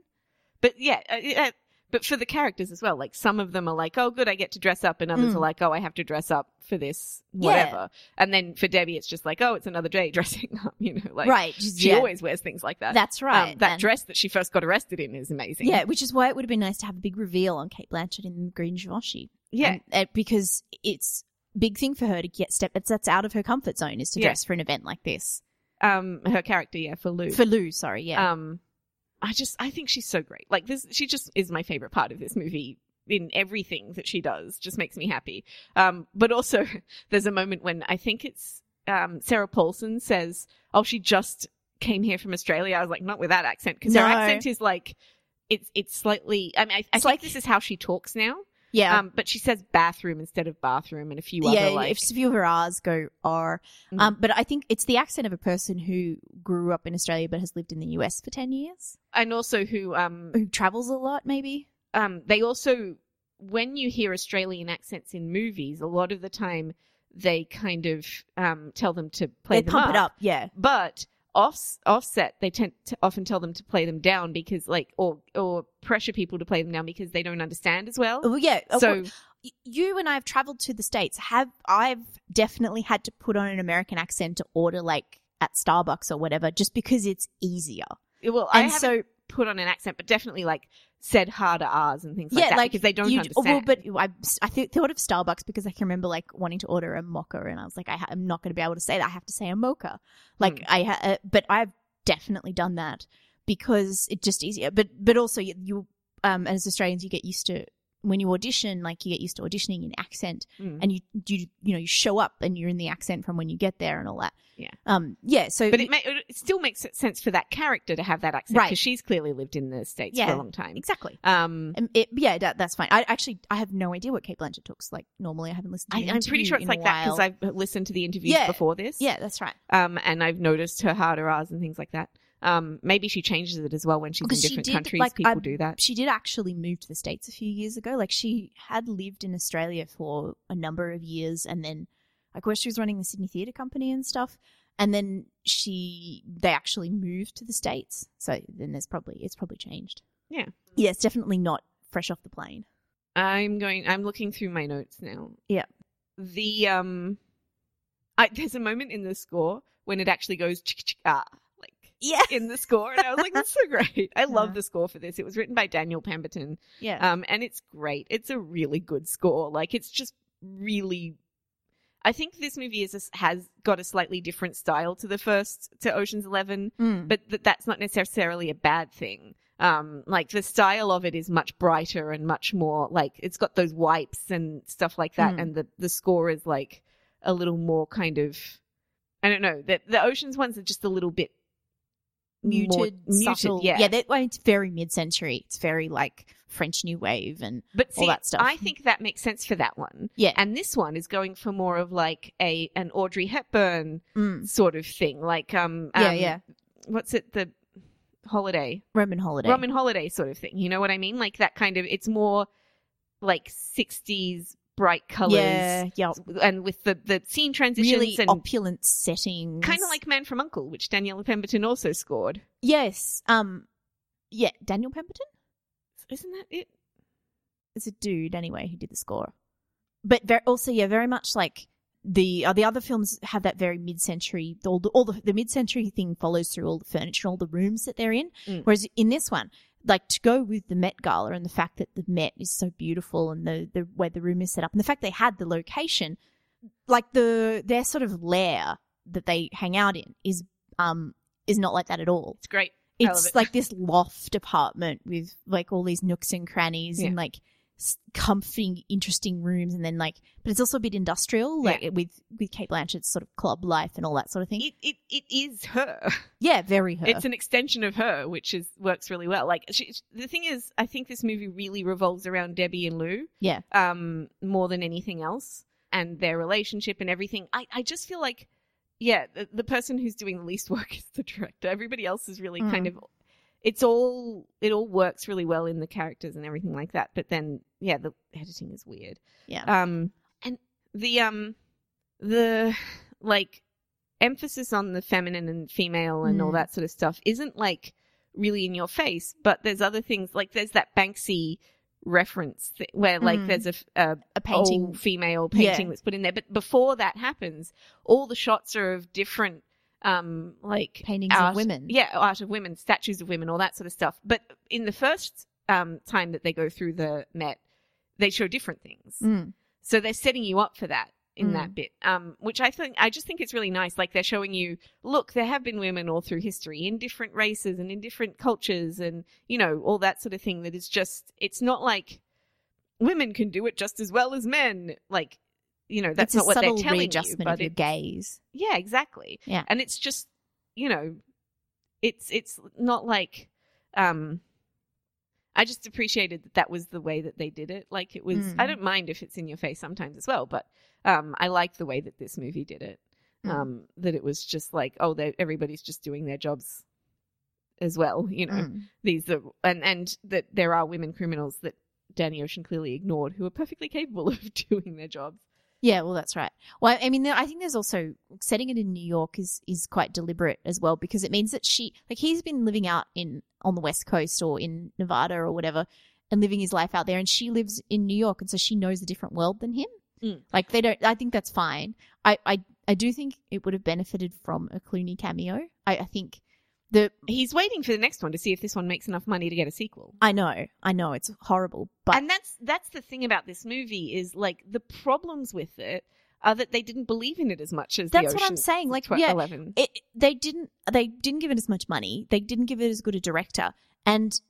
but yeah, uh, uh, but for the characters as well. Like some of them are like, "Oh, good, I get to dress up," and others Mm. are like, "Oh, I have to dress up for this, Yeah. whatever." And then for Debbie, it's just like, "Oh, it's another day dressing up." You know, like right. just- she yeah, always wears things like that. That's Um, right. that And- dress that she first got arrested in is amazing. Yeah, which is why it would have been nice to have a big reveal on Cate Blanchett in Green Givenchy. yeah. And- uh, because it's big thing for her to get step. It's that's out of her comfort zone is to Yeah. dress for an event like this. Um, her character, yeah, for Lou. For Lou, sorry, yeah, Um, I just, I think she's so great. Like this, she just is my favorite part of this movie. In everything that she does, just makes me happy. Um, but also, there's a moment when I think it's um, Sarah Paulson says, "Oh, she just came here from Australia." I was like, not with that accent, because her accent is like, it's it's slightly. I mean, I, I It's think like- this is how she talks now. Yeah, Um, but she says bathroom instead of bathroom, and a few yeah. other like. if a few of her R's go R, Mm. um, but I think it's the accent of a person who grew up in Australia but has lived in the US for ten years, and also who um who travels a lot, maybe. um, they also, when you hear Australian accents in movies, a lot of the time they kind of um, tell them to play they them pump up. it up, yeah. But off, offset, they tend to often tell them to play them down because, like, or or pressure people to play them down because they don't understand as well. Well, yeah. So you and I have traveled to the states. Have I've definitely had to put on an American accent to order like at Starbucks or whatever, just because it's easier. well, I And haven't so put on an accent, but definitely like said harder R's and things like yeah, that like because they don't you, understand. Well, but I, I th- thought of Starbucks because I can remember like wanting to order a mocha, and I was like, I ha- I'm not going to be able to say that. I have to say a mocha. Like Hmm. I, ha- uh, but I've definitely done that because it's just easier. But but also you, you um as Australians, you get used to when you audition, like you get used to auditioning in accent, Mm. and you you you know you show up and you're in the accent from when you get there and all that. Yeah. Um. Yeah. So. But it, ma- it still makes sense for that character to have that accent Right. because she's clearly lived in the states for a long time. exactly. Um, it, yeah, that, that's fine. I actually I have no idea what Cate Blanchett talks like normally. I haven't listened. to I, I'm pretty sure it's like that because. I've listened to the interviews Yeah. before this. Yeah, that's right. Um, and I've noticed her harder R's and things like that. Um, maybe she changes it as well when she's in different did, countries. like, People I- do that. She did actually move to the states a few years ago. Like she had lived in Australia for a number of years, and then like where she was running the Sydney Theatre Company and stuff. And then she they actually moved to the states. So then there's probably it's probably changed. Yeah. Yeah, it's definitely not fresh off the plane. I'm going. I'm looking through my notes now. Yeah. The um, I, there's a moment in the score when it actually goes ah, Yeah. in the score, and I was like, "That's so great." I love Yeah. the score for this. It was written by Daniel Pemberton, Yeah. um, and it's great. It's a really good score. Like it's just really. I think this movie is a, has got a slightly different style to the first to Ocean's Eleven, Mm. but th- that's not necessarily a bad thing. Um, like the style of it is much brighter and much more like it's got those wipes and stuff like that, Mm. and the the score is like a little more kind of I don't know. The the Ocean's ones are just a little bit muted, muted, subtle. yeah. Yeah, that, well, it's very mid-century. It's very like French New Wave and but all see, that stuff. I think that makes sense for that one. yeah. And this one is going for more of like a an Audrey Hepburn Mm. sort of thing, like um, Yeah, um, yeah. What's it? The holiday, Roman holiday. Roman holiday sort of thing. You know what I mean? Like that kind of. It's more like sixties bright colors, Yeah, yeah. and with the the scene transitions Really and opulent settings. kind of like Man from Uncle, which Danielle Pemberton also scored. yes. Um. Yeah, Daniel Pemberton. Isn't that it? It's a dude anyway who did the score, but very, also yeah, very much like the uh, the other films have that very mid-century. All the all the, the mid-century thing follows through all the furniture, all the rooms that they're in. Mm. Whereas in this one, like to go with the Met Gala and the fact that the Met is so beautiful and the the where the room is set up and the fact they had the location, like the their sort of lair that they hang out in is um is not like that at all. It's great. It's it. like this loft apartment with like all these nooks and crannies Yeah. and like comfy, interesting rooms, and then like, but it's also a bit industrial, like with with Cate Blanchett's sort of club life and all that sort of thing. It, it it is her. yeah, very her. It's an extension of her, which is works really well. Like she, the thing is, I think this movie really revolves around Debbie and Lou, yeah, um, more than anything else, and their relationship and everything. I I just feel like, yeah, the, the person who's doing the least work is the director. Everybody else is really kind Mm. of. It's all it all works really well in the characters and everything like that. But then, yeah, the editing is weird. yeah, Um, and the um, the like emphasis on the feminine and female and all Mm. that sort of stuff isn't like really in your face. But there's other things like there's that Banksy reference th- where like Mm. there's a painting. old female painting Yeah. that's put in there. But before that happens, all the shots are of different um like paintings art- of women. yeah, art of women, statues of women, all that sort of stuff. But in the first um, time that they go through the Met, they show different things. Mm. So they're setting you up for that in Mm. that bit, um, which I think I just think it's really nice. Like they're showing you, look, there have been women all through history in different races and in different cultures, and you know all that sort of thing. That is just, it's not like women can do it just as well as men. Like, you know, that's not a what they're telling you. readjustment But of your gaze. yeah, exactly. Yeah. And it's just, you know, it's it's not like um I just appreciated that that was the way that they did it. Like it was Mm. I don't mind if it's in your face sometimes as well, but um I like the way that this movie did it. Mm. Um that it was just like, oh, everybody's just doing their jobs as well, you know. Mm. These are and and that there are women criminals that Danny Ocean clearly ignored who are perfectly capable of doing their jobs. Yeah, well, that's right. Well, I mean, I think there's also setting it in New York is is quite deliberate as well because it means that she, like, he's been living out in on the West Coast or in Nevada or whatever, and living his life out there, and she lives in New York, and so she knows a different world than him. Mm. Like, they don't. I think that's fine. I I I do think it would have benefited from a Clooney cameo. I, I think the mm. He's waiting for the next one to see if this one makes enough money to get a sequel. I know I know it's horrible, but and that's that's the thing about this movie is like the problems with it are that they didn't believe in it as much as That's the what I'm saying, like, tw- yeah, 11. it they didn't they didn't give it as much money they didn't give it as good a director and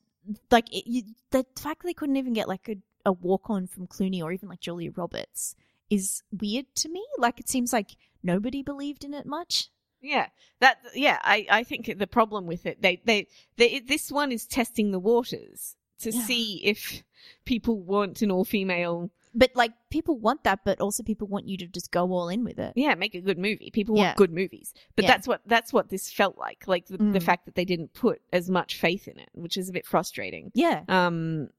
like it, you, the fact that they couldn't even get like a, a walk on from clooney or even like julia roberts is weird to me like it seems like nobody believed in it much Yeah, that yeah, I I think the problem with it they they, they this one is testing the waters to Yeah. see if people want an all female. but like people want that but also people want you to just go all in with it Yeah, make a good movie. People Yeah. want good movies, but Yeah. that's what that's what this felt like. Like the, the Mm. fact that they didn't put as much faith in it, which is a bit frustrating. yeah Um,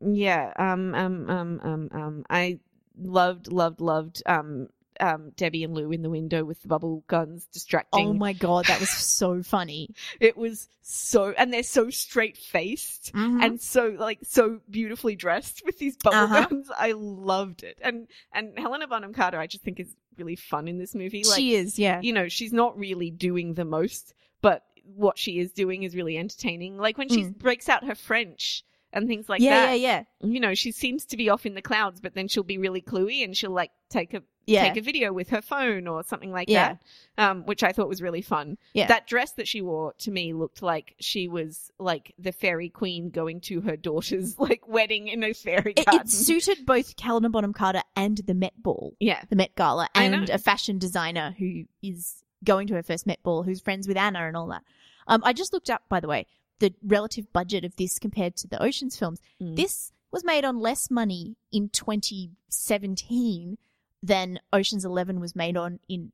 yeah. Um. Um. Um. Um. Um. I loved, loved, loved. Um. Um. Debbie and Lou in the window with the bubble guns distracting. oh my god that was so funny It was so, and they're so straight faced Mhm. and so like so beautifully dressed with these bubble Uh-huh. guns. I loved it, and and Helena Bonham Carter, I just think is really fun in this movie. Like, she is yeah you know, she's not really doing the most, but what she is doing is really entertaining. Like when she Mm. breaks out her French and things like yeah, that. yeah, yeah, You know, she seems to be off in the clouds, but then she'll be really cluey and she'll like take a yeah. take a video with her phone or something like Yeah. that. Um, which I thought was really fun. Yeah. That dress that she wore to me looked like she was like the fairy queen going to her daughter's like wedding in a fairy It, garden. it suited both Helena Bonham Carter and the Met Ball. yeah. the Met Gala and a fashion designer who is going to her first Met Ball, who's friends with Anna and all that. Um, I just looked up, by the way, the relative budget of this compared to the Oceans films. Mm. This was made on less money in 2017 than Oceans 11 was made on in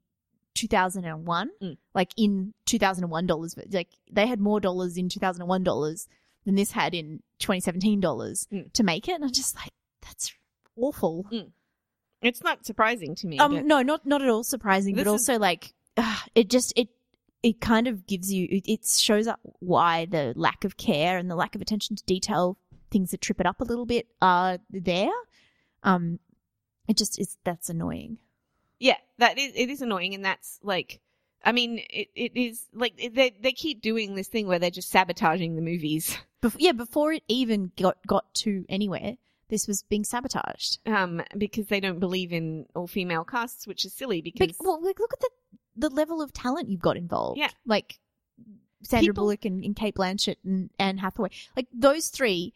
2001. Mm. Like in 2001 dollars, like they had more dollars in 2001 dollars than this had in 2017 dollars Mm. to make it. And I'm just like, that's awful. It's not surprising to me. Um, no, not not at all surprising, but is- also like ah, it just it it kind of gives you it, it shows up why the lack of care and the lack of attention to detail, things that trip it up a little bit, are there. Um, it just is that's annoying. Yeah, that is it is annoying, and that's like, I mean, it, it is like they they keep doing this thing where they're just sabotaging the movies, Bef- yeah, before it even got got to anywhere, this was being sabotaged. um, because they don't believe in all female casts, which is silly because But, well, like, look at the the level of talent you've got involved. Yeah. like Sandra People- Bullock and, and Cate Blanchett and Anne Hathaway. Like those three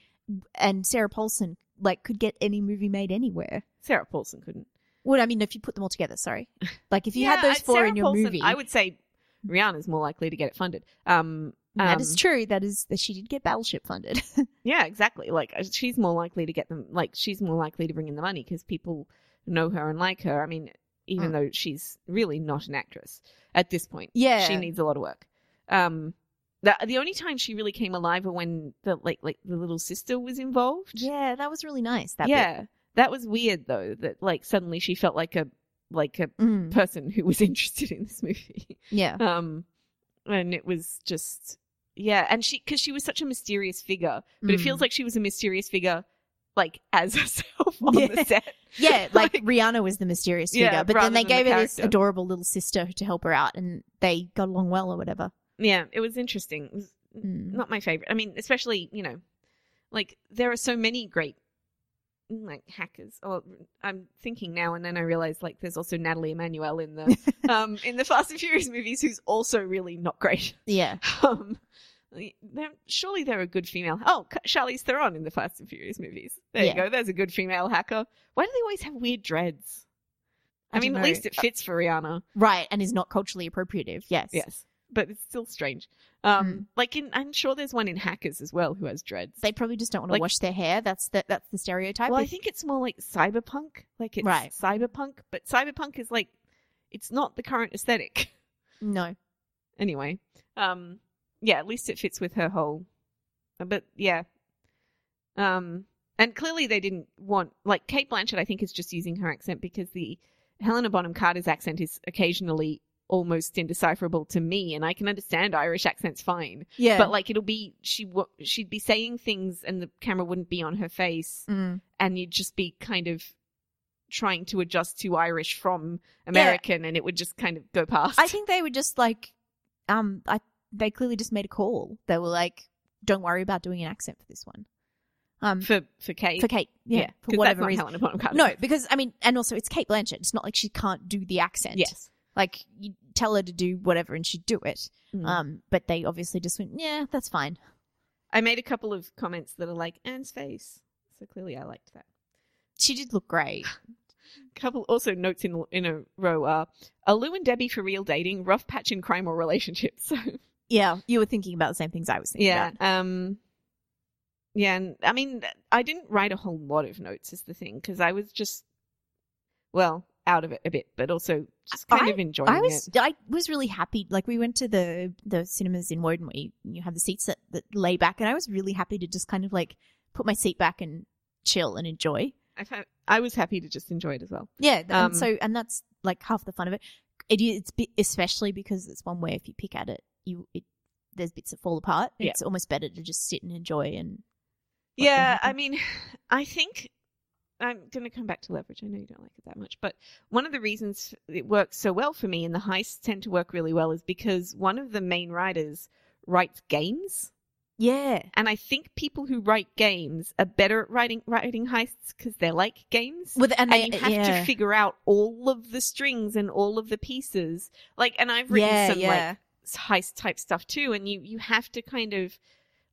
and Sarah Paulson, like could get any movie made anywhere. Sarah Paulson couldn't. Well, I mean, if you put them all together, sorry. Like if you Yeah, had those four Sarah in your Paulson, movie, I would say Rihanna's more likely to get it funded. Um, that um, is true. That is that she did get Battleship funded. Yeah, exactly. Like uh, she's more likely to get them. Like she's more likely to bring in the money because people know her and like her. I mean, even Mm. though she's really not an actress at this point. yeah, she needs a lot of work. Um, the the only time she really came alive were when the like like the little sister was involved. Yeah, that was really nice. That bit. yeah, that was weird though. That like suddenly she felt like a like a Mm, person who was interested in this movie. yeah, Um, and it was just yeah, and she because she was such a mysterious figure, but it Mm. feels like she was a mysterious figure like as herself on Yeah. the set. yeah. Like, like- Rihanna was the mysterious Yeah, figure, but then they than the gave her this adorable little sister to help her out, and they got along well or whatever. Yeah, it was interesting. It was Mm. not my favorite. I mean, especially you know, like there are so many great like hackers. Or I'm thinking now, and then I realize like there's also Nathalie Emmanuel in the um in the Fast and Furious movies, who's also really not great. Yeah. Um, surely they're a good female. Oh, Charlize Theron in the Fast and Furious movies. There Yeah. you go. There's a good female hacker. Why do they always have weird dreads? I, I mean, at least it fits for Rihanna. Right, and is not culturally appropriative. Yes. Yes, but it's still strange. Um, Mm. like in, I'm sure there's one in Hackers as well who has dreads. They probably just don't want to Like- wash their hair. That's the that's the stereotype. well, I think it's more like cyberpunk. Like it's Right. cyberpunk, but cyberpunk is like it's not the current aesthetic. no. anyway, um, yeah, at least it fits with her whole. But yeah, um, and clearly they didn't want like Cate Blanchett. I think is just using her accent because the Helena Bonham Carter's accent is occasionally almost indecipherable to me, and I can understand Irish accents fine. Yeah. But like it'll be she w- she'd be saying things and the camera wouldn't be on her face, Mm. and you'd just be kind of trying to adjust to Irish from American, and it would just kind of go past. I think they were just like, um, I they clearly just made a call. They were like, "Don't worry about doing an accent for this one." Um, for, for Cate, for Cate. Cate, yeah, for whatever reason. Helena Bonham Carter. No, because I mean, and also it's Cate Blanchett. It's not like she can't do the accent. Yes. Like you tell her to do whatever and she'd do it. Mm. Um, but they obviously just went, yeah, that's fine. I made a couple of comments that are like Anne's face, so clearly I liked that. She did look great. couple also notes in in a row are are Lou and Debbie for real dating, rough patch in crime or relationships. So yeah, you were thinking about the same things I was thinking yeah, about. um, yeah, and I mean I didn't write a whole lot of notes is the thing because I was just well out of it a bit, but also just kind I- of enjoying I was it. I was really happy. Like we went to the the cinemas in Woden where you, you have the seats that, that lay back, and I was really happy to just kind of like put my seat back and chill and enjoy. I found, I was happy to just enjoy it as well. Yeah, Um, and so and that's like half the fun of it. It is especially because it's one where if you pick at it, you it there's bits that fall apart. Yeah. It's almost better to just sit and enjoy and Yeah. I mean, I think I'm going to come back to leverage. I know you don't like it that much, but one of the reasons it works so well for me and the heists tend to work really well is because one of the main writers writes games. Yeah. And I think people who write games are better at writing writing heists because they're like games. Well, and, and they, you have yeah. to figure out all of the strings and all of the pieces. Like, and I've written yeah, some yeah. like heist type stuff too, and you you have to kind of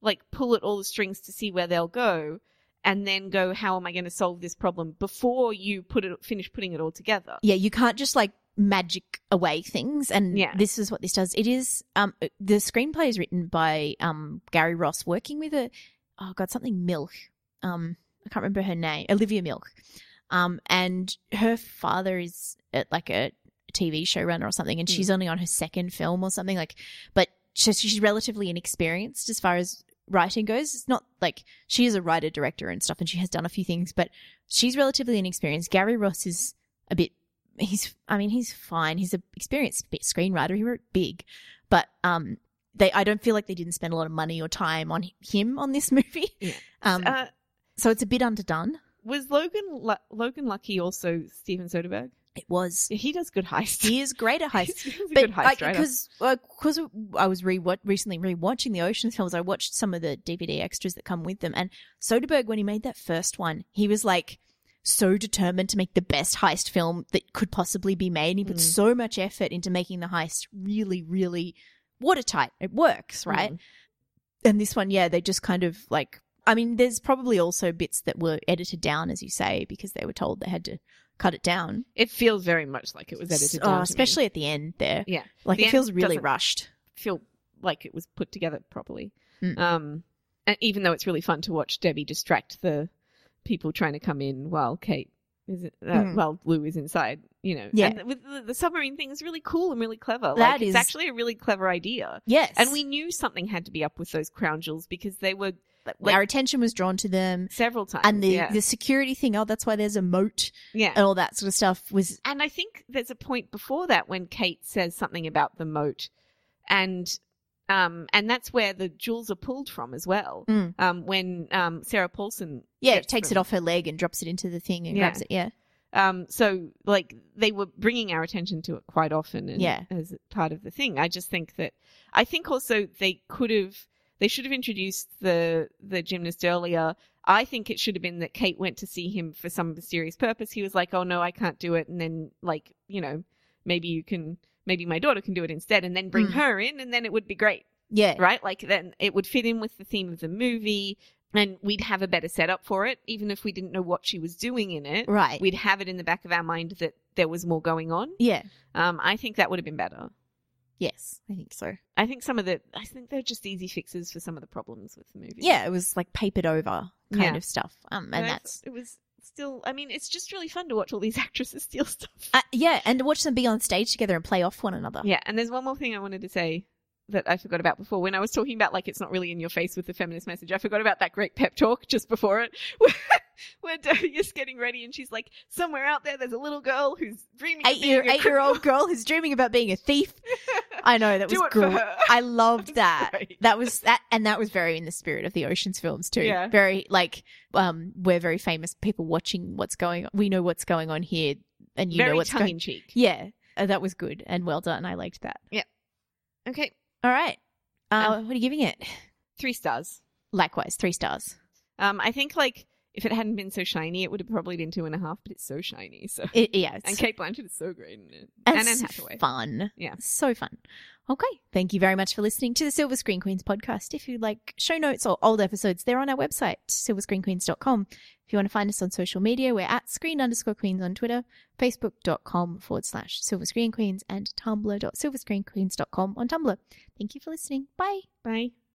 like pull at all the strings to see where they'll go, and then go, how am I going to solve this problem before you put it finish putting it all together? yeah, you can't just like magic away things and Yeah. this is what this does. It is um the screenplay is written by um Gary Ross working with a oh god something Milch. Um I can't remember her name. Olivia Milch. Um and her father is at like a TV showrunner or something and Mm. she's only on her second film or something like but she's, she's relatively inexperienced as far as writing goes. It's not like she is a writer director and stuff and she has done a few things but she's relatively inexperienced. Gary Ross is a bit he's I mean he's fine. He's an experienced screenwriter. He wrote Big, but um they I don't feel like they didn't spend a lot of money or time on him on this movie. Yeah. Um Uh, so it's a bit underdone. was Logan Lu- Logan Lucky also Steven Soderbergh? It was. He does good heists. He is great at heist. He's a But good heist because because I was re recently rewatching the Ocean's films, I watched some of the DVD extras that come with them. And Soderbergh, when he made that first one, he was like so determined to make the best heist film that could possibly be made. And he put Mm. so much effort into making the heist really, really watertight. It works, right? Mm. And this one, yeah, they just kind of like. I mean, there's probably also bits that were edited down, as you say, because they were told they had to cut it down. It feels very much like it was edited Oh, down. to me. especially at the end there. Yeah. Like The it feels really rushed. feel like it was put together properly. Mm. Um, and even though it's really fun to watch Debbie distract the people trying to come in while Cate is uh, Mm. while Lou is inside, you know. Yeah. And with the, the submarine thing is really cool and really clever. That like, is- it's actually a really clever idea. Yes. And we knew something had to be up with those crown jewels because they were like- our attention was drawn to them. several times. And the, yeah. the security thing, oh, that's why there's a moat yeah. and all that sort of stuff was And I think there's a point before that when Cate says something about the moat, and um, and that's where the jewels are pulled from as well. Mm. Um, when um, Sarah Paulson, yeah, takes them. it off her leg and drops it into the thing and Yeah. grabs it. Yeah. Um, so like they were bringing our attention to it quite often, and Yeah. as part of the thing. I just think that I think also they could have they should have introduced the the gymnast earlier. I think it should have been that Cate went to see him for some mysterious purpose. He was like, "Oh no, I can't do it," and then like you know maybe you can maybe my daughter can do it instead, and then bring Mm. her in, and then it would be great Yeah. right? Like then it would fit in with the theme of the movie and we'd have a better setup for it. Even if we didn't know what she was doing in it, Right. we'd have it in the back of our mind that there was more going on. yeah. Um, I think that would have been better. Yes, I think so. I think some of the, I think they're just easy fixes for some of the problems with the movie. Yeah, it was like papered over kind Yeah. of stuff. Um, And and that's it was still. I mean, it's just really fun to watch all these actresses steal stuff. uh, yeah, and to watch them be on stage together and play off one another. Yeah, and there's one more thing I wanted to say that I forgot about before. When I was talking about like it's not really in your face with the feminist message, I forgot about that great pep talk just before it, where, where Debbie is getting ready and she's like, somewhere out there, there's a little girl who's dreaming. Eight year eight year old girl who's dreaming about being a thief. I know that was great. I loved that. Great. That was that, and that was very in the spirit of the Ocean's films too. Yeah. Very like, um, we're very famous people watching what's going. on. We know what's going on here, and you Very know what's tongue going. in cheek. Yeah, uh, that was good and well done. I liked that. Yeah. Okay, All right, uh, Um, what are you giving it? three stars. Likewise, three stars. Um, I think like if it hadn't been so shiny, it would have probably been two and a half. But it's so shiny. So It, yeah, and Cate Blanchett is so great in it, and and Anne it's Hathaway. fun. Yeah. so fun. Okay, thank you very much for listening to the Silver Screen Queens podcast. If you like show notes or old episodes, they're on our website, silverscreenqueens.com. If you want to find us on social media, we're at screen underscore queens on Twitter, facebook.com forward slash silver screen queens, and tumblr.silverscreenqueens.com on Tumblr. Thank you for listening. Bye. Bye.